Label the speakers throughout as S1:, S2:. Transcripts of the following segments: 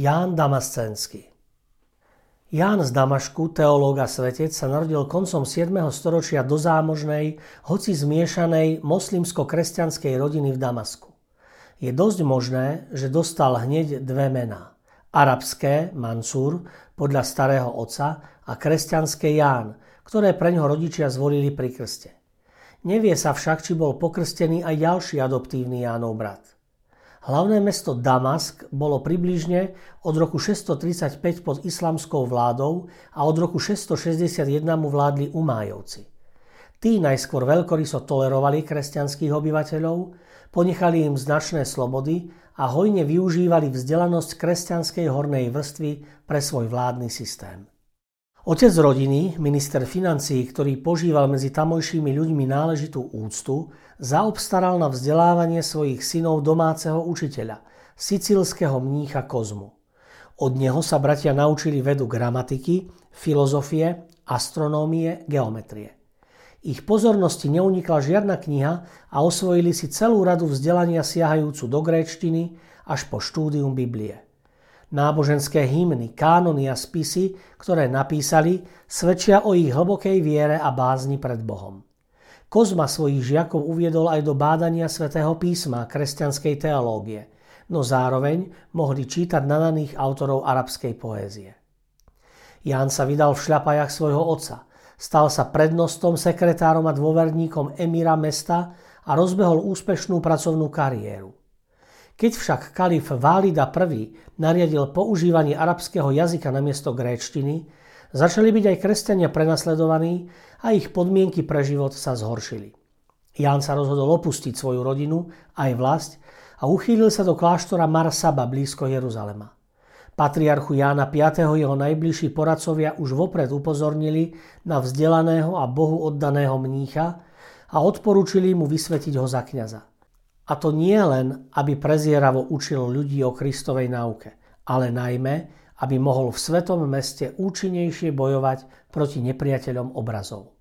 S1: Ján Damascenský Ján z Damašku, teológ a svetec, sa narodil koncom 7. storočia do zámožnej, hoci zmiešanej moslimsko-kresťanskej rodiny v Damasku. Je dosť možné, že dostal hneď dve mená. Arabské, Mansur, podľa starého otca, a kresťanské Ján, ktoré pre ňo rodičia zvolili pri krste. Nevie sa však, či bol pokrstený aj ďalší adoptívny Jánov brat. Hlavné mesto Damask bolo približne od roku 635 pod islamskou vládou a od roku 661 mu vládli Umájovci. Tí najskôr veľkoryso tolerovali kresťanských obyvateľov, ponechali im značné slobody a hojne využívali vzdelanosť kresťanskej hornej vrstvy pre svoj vládny systém. Otec rodiny, minister financií, ktorý požíval medzi tamojšími ľuďmi náležitú úctu, zaobstaral na vzdelávanie svojich synov domáceho učiteľa, sicilského mnícha Kozmu. Od neho sa bratia naučili vedu gramatiky, filozofie, astronómie, geometrie. Ich pozornosti neunikla žiadna kniha a osvojili si celú radu vzdelania siahajúcu do gréčtiny až po štúdium Biblie. Náboženské hymny, kánony a spisy, ktoré napísali, svedčia o ich hlbokej viere a bázni pred Bohom. Kozma svojich žiakov uviedol aj do bádania svätého písma kresťanskej teológie, no zároveň mohli čítať nadaných autorov arabskej poézie. Ján sa vydal v šľapajach svojho otca, stal sa prednostom, sekretárom a dôverníkom emíra mesta a rozbehol úspešnú pracovnú kariéru. Keď však kalif Válida I nariadil používanie arabského jazyka namiesto gréčtiny, začali byť aj kresťania prenasledovaní a ich podmienky pre život sa zhoršili. Ján sa rozhodol opustiť svoju rodinu, aj vlast a uchýlil sa do kláštora Marsaba blízko Jeruzalema. Patriarchu Jána V. jeho najbližší poradcovia už vopred upozornili na vzdelaného a Bohu oddaného mnícha a odporúčili mu vysvetiť ho za kňaza. A to nie len, aby prezieravo učil ľudí o Kristovej náuke, ale najmä, aby mohol v svetom meste účinnejšie bojovať proti nepriateľom obrazov.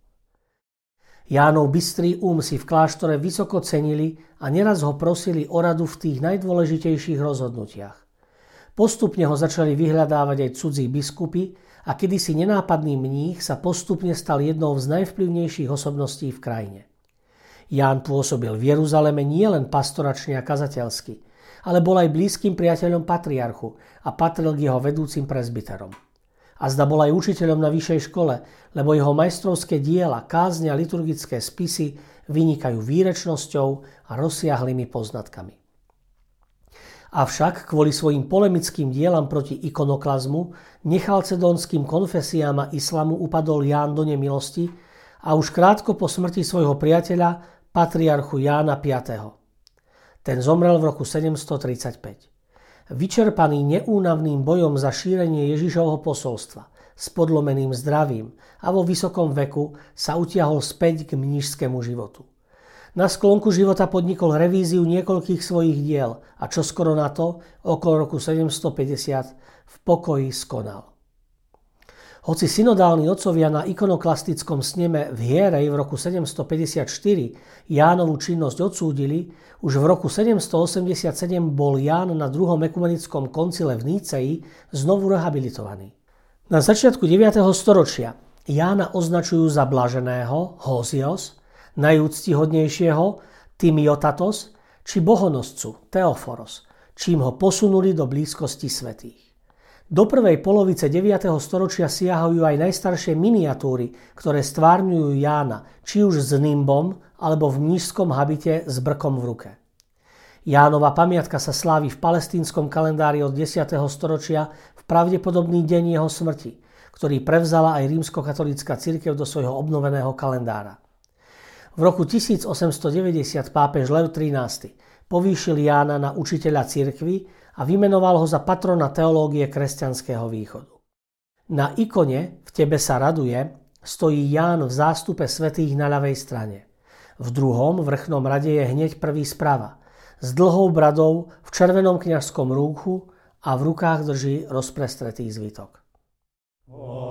S1: Jánov bystrý um si v kláštore vysoko cenili a neraz ho prosili o radu v tých najdôležitejších rozhodnutiach. Postupne ho začali vyhľadávať aj cudzí biskupy a kedysi nenápadný mních sa postupne stal jednou z najvplyvnejších osobností v krajine. Ján pôsobil v Jeruzaleme nielen pastoračne a kazateľsky, ale bol aj blízkym priateľom patriarchu a patril k jeho vedúcim prezbiterom. A zda bol aj učiteľom na vyššej škole, lebo jeho majstrovské diela, kázne a liturgické spisy vynikajú výrečnosťou a rozsiahlými poznatkami. Avšak kvôli svojim polemickým dielam proti ikonoklazmu, nechalcedonským konfesiám a islamu upadol Ján do nemilosti a už krátko po smrti svojho priateľa patriarchu Jána V. Ten zomrel v roku 735. Vyčerpaný neúnavným bojom za šírenie Ježišovho posolstva, s podlomeným zdravím a vo vysokom veku sa utiahol späť k mnížskému životu. Na sklonku života podnikol revíziu niekoľkých svojich diel a čoskoro na to, okolo roku 750, v pokoji skonal. Hoci synodálni otcovia na ikonoklastickom sneme v Hierej v roku 754 Jánovú činnosť odsúdili, už v roku 787 bol Ján na druhom ekumenickom koncile v Níceji znovu rehabilitovaný. Na začiatku 9. storočia Jána označujú za blaženého Hosios, najúctihodnejšieho Timiotatos či bohonoscu Teoforos, čím ho posunuli do blízkosti svetých. Do prvej polovice 9. storočia siahajú aj najstaršie miniatúry, ktoré stvárňujú Jána, či už s nimbom, alebo v mnížskom habite s brkom v ruke. Jánova pamiatka sa slávi v palestínskom kalendári od 10. storočia v pravdepodobný deň jeho smrti, ktorý prevzala aj rímskokatolícka církev do svojho obnoveného kalendára. V roku 1890 pápež Lev XIII povýšil Jána na učiteľa cirkvy a vymenoval ho za patrona teológie kresťanského východu. Na ikone V tebe sa raduje stojí Ján v zástupe svetých na ľavej strane. V druhom vrchnom rade je hneď prvý sprava – s dlhou bradou, v červenom kňažskom rúchu a v rukách drží rozprestretý zvitok. Z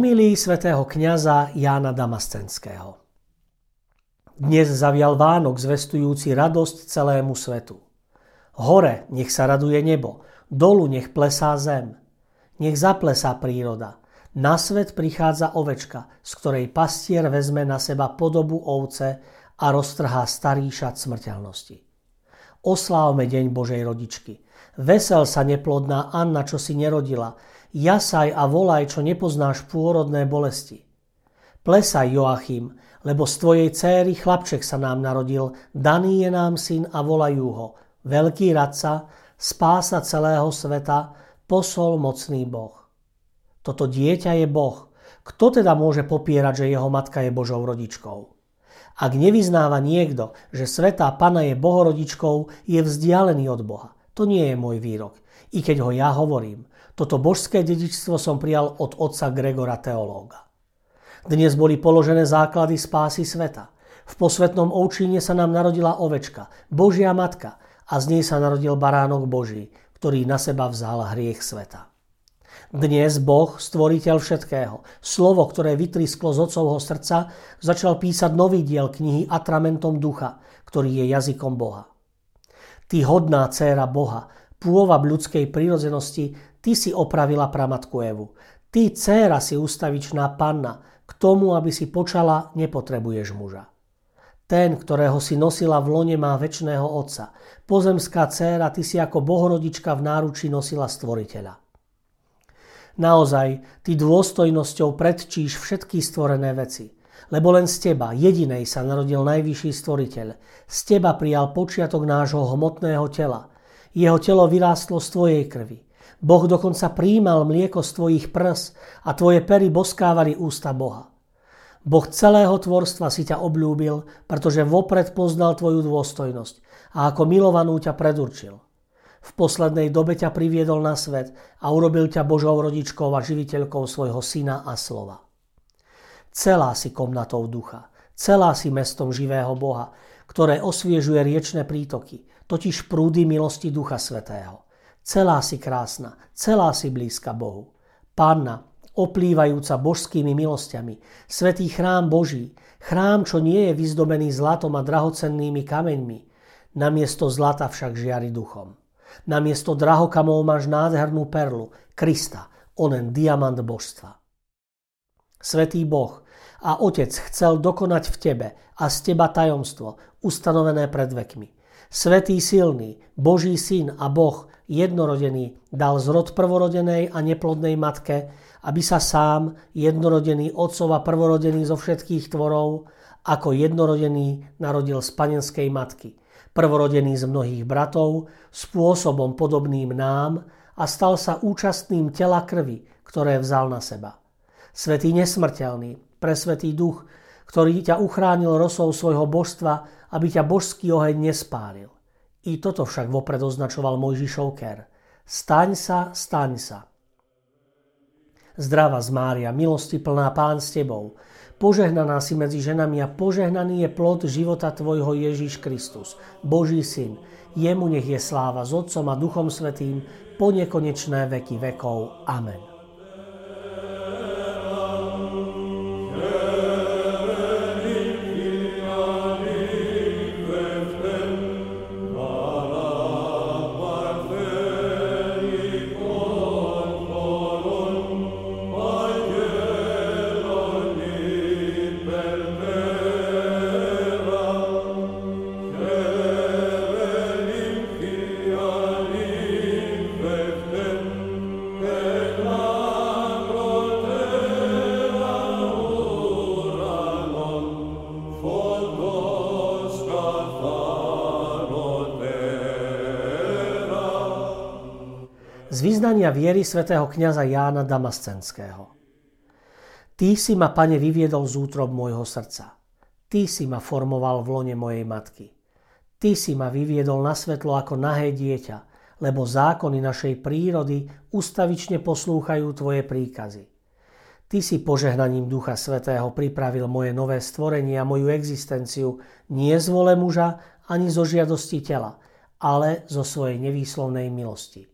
S1: homilí svätého kniaza Jána Damascenského. Dnes zavial Vánok zvestujúci radosť celému svetu. Hore nech sa raduje nebo, dolu nech plesá zem. Nech zaplesá príroda. Na svet prichádza ovečka, z ktorej pastier vezme na seba podobu ovce a roztrhá starý šat smrteľnosti. Oslávme deň Božej rodičky. Vesel sa neplodná Anna, čo si nerodila, jasaj a volaj, čo nepoznáš pôrodné bolesti. Plesaj, Joachim, lebo z tvojej céry chlapček sa nám narodil, daný je nám syn a volajú ho, veľký radca, spása celého sveta, posol mocný Boh. Toto dieťa je Boh. Kto teda môže popierať, že jeho matka je Božou rodičkou? Ak nevyznáva niekto, že svetá Pana je bohorodičkou, je vzdialený od Boha. To nie je môj výrok, i keď ho ja hovorím. Toto božské dedičstvo som prijal od otca Gregora teológa. Dnes boli položené základy spásy sveta. V posvetnom oučíne sa nám narodila ovečka, Božia matka, a z nej sa narodil baránok Boží, ktorý na seba vzal hriech sveta. Dnes Boh, stvoriteľ všetkého, slovo, ktoré vytrisklo z otcovho srdca, začal písať nový diel knihy atramentom ducha, ktorý je jazykom Boha. Ty hodná dcéra Boha, pôva ľudskej prírodzenosti, Ty si opravila pramatku Evu. Ty, dcéra, si ustavičná panna. K tomu, aby si počala, nepotrebuješ muža. Ten, ktorého si nosila v lone, má väčšného otca. Pozemská dcéra, ty si ako bohorodička v náruči nosila stvoriteľa. Naozaj, ty dôstojnosťou predčíš všetky stvorené veci. Lebo len z teba, jedinej, sa narodil najvyšší stvoriteľ. Z teba prijal počiatok nášho hmotného tela. Jeho telo vyrástlo z tvojej krvi. Boh dokonca príjmal mlieko z tvojich prs a tvoje pery boskávali ústa Boha. Boh celého tvorstva si ťa obľúbil, pretože vopred poznal tvoju dôstojnosť a ako milovanú ťa predurčil. V poslednej dobe ťa priviedol na svet a urobil ťa Božou rodičkou a živiteľkou svojho syna a slova. Celá si komnatou ducha, celá si mestom živého Boha, ktoré osviežuje riečne prítoky, totiž prúdy milosti Ducha Svetého. Celá si krásna, celá si blízka Bohu. Panna, oplývajúca božskými milosťami, svetý chrám Boží, chrám, čo nie je vyzdobený zlatom a drahocennými kameňmi, namiesto zlata však žiari duchom. Namiesto drahokamov máš nádhernú perlu, Krista, onen diamant božstva. Svetý Boh a Otec chcel dokonať v tebe a z teba tajomstvo, ustanovené pred vekmi. Svetý silný, Boží syn a Boh jednorodený dal zrod prvorodenej a neplodnej matke, aby sa sám, jednorodený otcov a prvorodený zo všetkých tvorov, ako jednorodený narodil z panenskej matky, prvorodený z mnohých bratov, spôsobom podobným nám a stal sa účastným tela krvi, ktoré vzal na seba. Svetý nesmrteľný, presvetý duch, ktorý ťa uchránil rosou svojho božstva, aby ťa božský oheň nespálil. I toto však vopred označoval Mojžišov ker. Staň sa, staň sa. Zdrava z Mária, milosti plná pán s tebou. Požehnaná si medzi ženami a požehnaný je plod života Tvojho Ježiš Kristus, Boží Syn. Jemu nech je sláva s Otcom a Duchom Svetým po nekonečné veky vekov. Amen. Z vyznania viery svätého kniaza Jána Damascenského. Ty si ma, pane, vyviedol z útrob môjho srdca. Ty si ma formoval v lone mojej matky. Ty si ma vyviedol na svetlo ako nahé dieťa, lebo zákony našej prírody ustavične poslúchajú tvoje príkazy. Ty si požehnaním Ducha Svetého pripravil moje nové stvorenie a moju existenciu nie z vole muža ani zo žiadosti tela, ale zo svojej nevýslovnej milosti.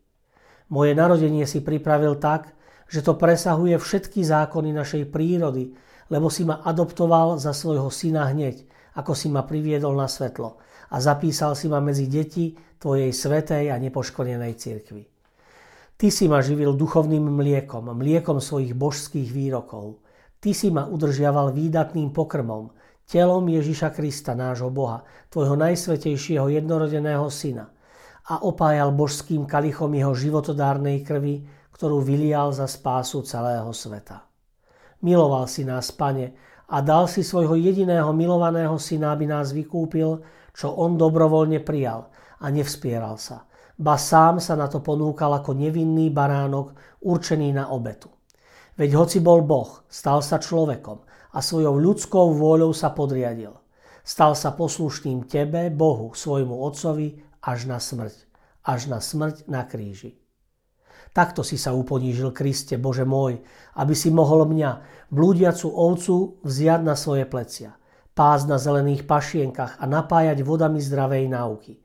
S1: Moje narodenie si pripravil tak, že to presahuje všetky zákony našej prírody, lebo si ma adoptoval za svojho syna hneď, ako si ma priviedol na svetlo a zapísal si ma medzi deti Tvojej svetej a nepoškodenej cirkvi. Ty si ma živil duchovným mliekom, mliekom svojich božských výrokov. Ty si ma udržiaval výdatným pokrmom, telom Ježiša Krista, nášho Boha, Tvojho najsvetejšieho jednorodeného Syna a opájal božským kalichom jeho životodárnej krvi, ktorú vylial za spásu celého sveta. Miloval si nás, Pane, a dal si svojho jediného milovaného syna, aby nás vykúpil, čo on dobrovoľne prijal a nevspieral sa. Ba sám sa na to ponúkal ako nevinný baránok určený na obetu. Veď hoci bol Boh, stal sa človekom a svojou ľudskou vôľou sa podriadil. Stal sa poslušným Tebe, Bohu, svojmu Otcovi až na smrť. Až na smrť na kríži. Takto si sa uponížil Kriste, Bože môj, aby si mohol mňa, blúdiacu ovcu, vziať na svoje plecia, pás na zelených pašienkach a napájať vodami zdravej náuky.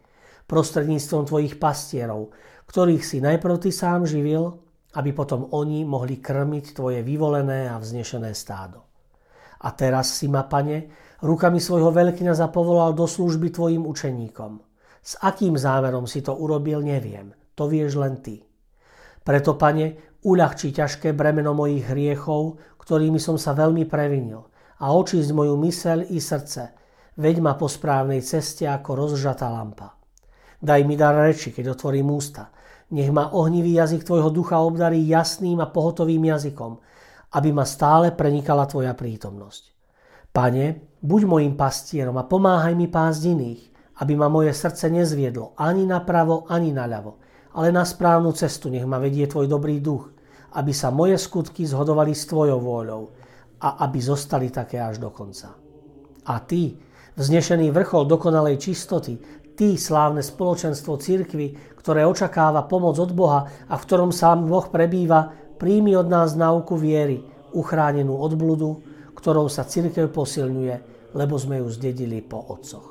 S1: Prostredníctvom tvojich pastierov, ktorých si najprv ty sám živil, aby potom oni mohli krmiť tvoje vyvolené a vznešené stádo. A teraz si ma, pane, rukami svojho veľkňa zapovolal do služby tvojim učeníkom – s akým zámerom si to urobil, neviem. To vieš len ty. Preto, pane, uľahčí ťažké bremeno mojich hriechov, ktorými som sa veľmi previnil a očísť moju mysel i srdce. Veď ma po správnej ceste ako rozžatá lampa. Daj mi dar reči, keď otvorím ústa. Nech ma ohnivý jazyk tvojho ducha obdarí jasným a pohotovým jazykom, aby ma stále prenikala tvoja prítomnosť. Pane, buď mojim pastierom a pomáhaj mi pásť iných, aby ma moje srdce nezviedlo ani napravo, ani naľavo, ale na správnu cestu nech ma vedie tvoj dobrý duch, aby sa moje skutky zhodovali s tvojou vôľou a aby zostali také až do konca. A ty, vznešený vrchol dokonalej čistoty, ty, slávne spoločenstvo cirkvy, ktoré očakáva pomoc od Boha a v ktorom sám Boh prebýva, príjmi od nás náuku viery, uchránenú od bludu, ktorou sa cirkev posilňuje, lebo sme ju zdedili po otcoch.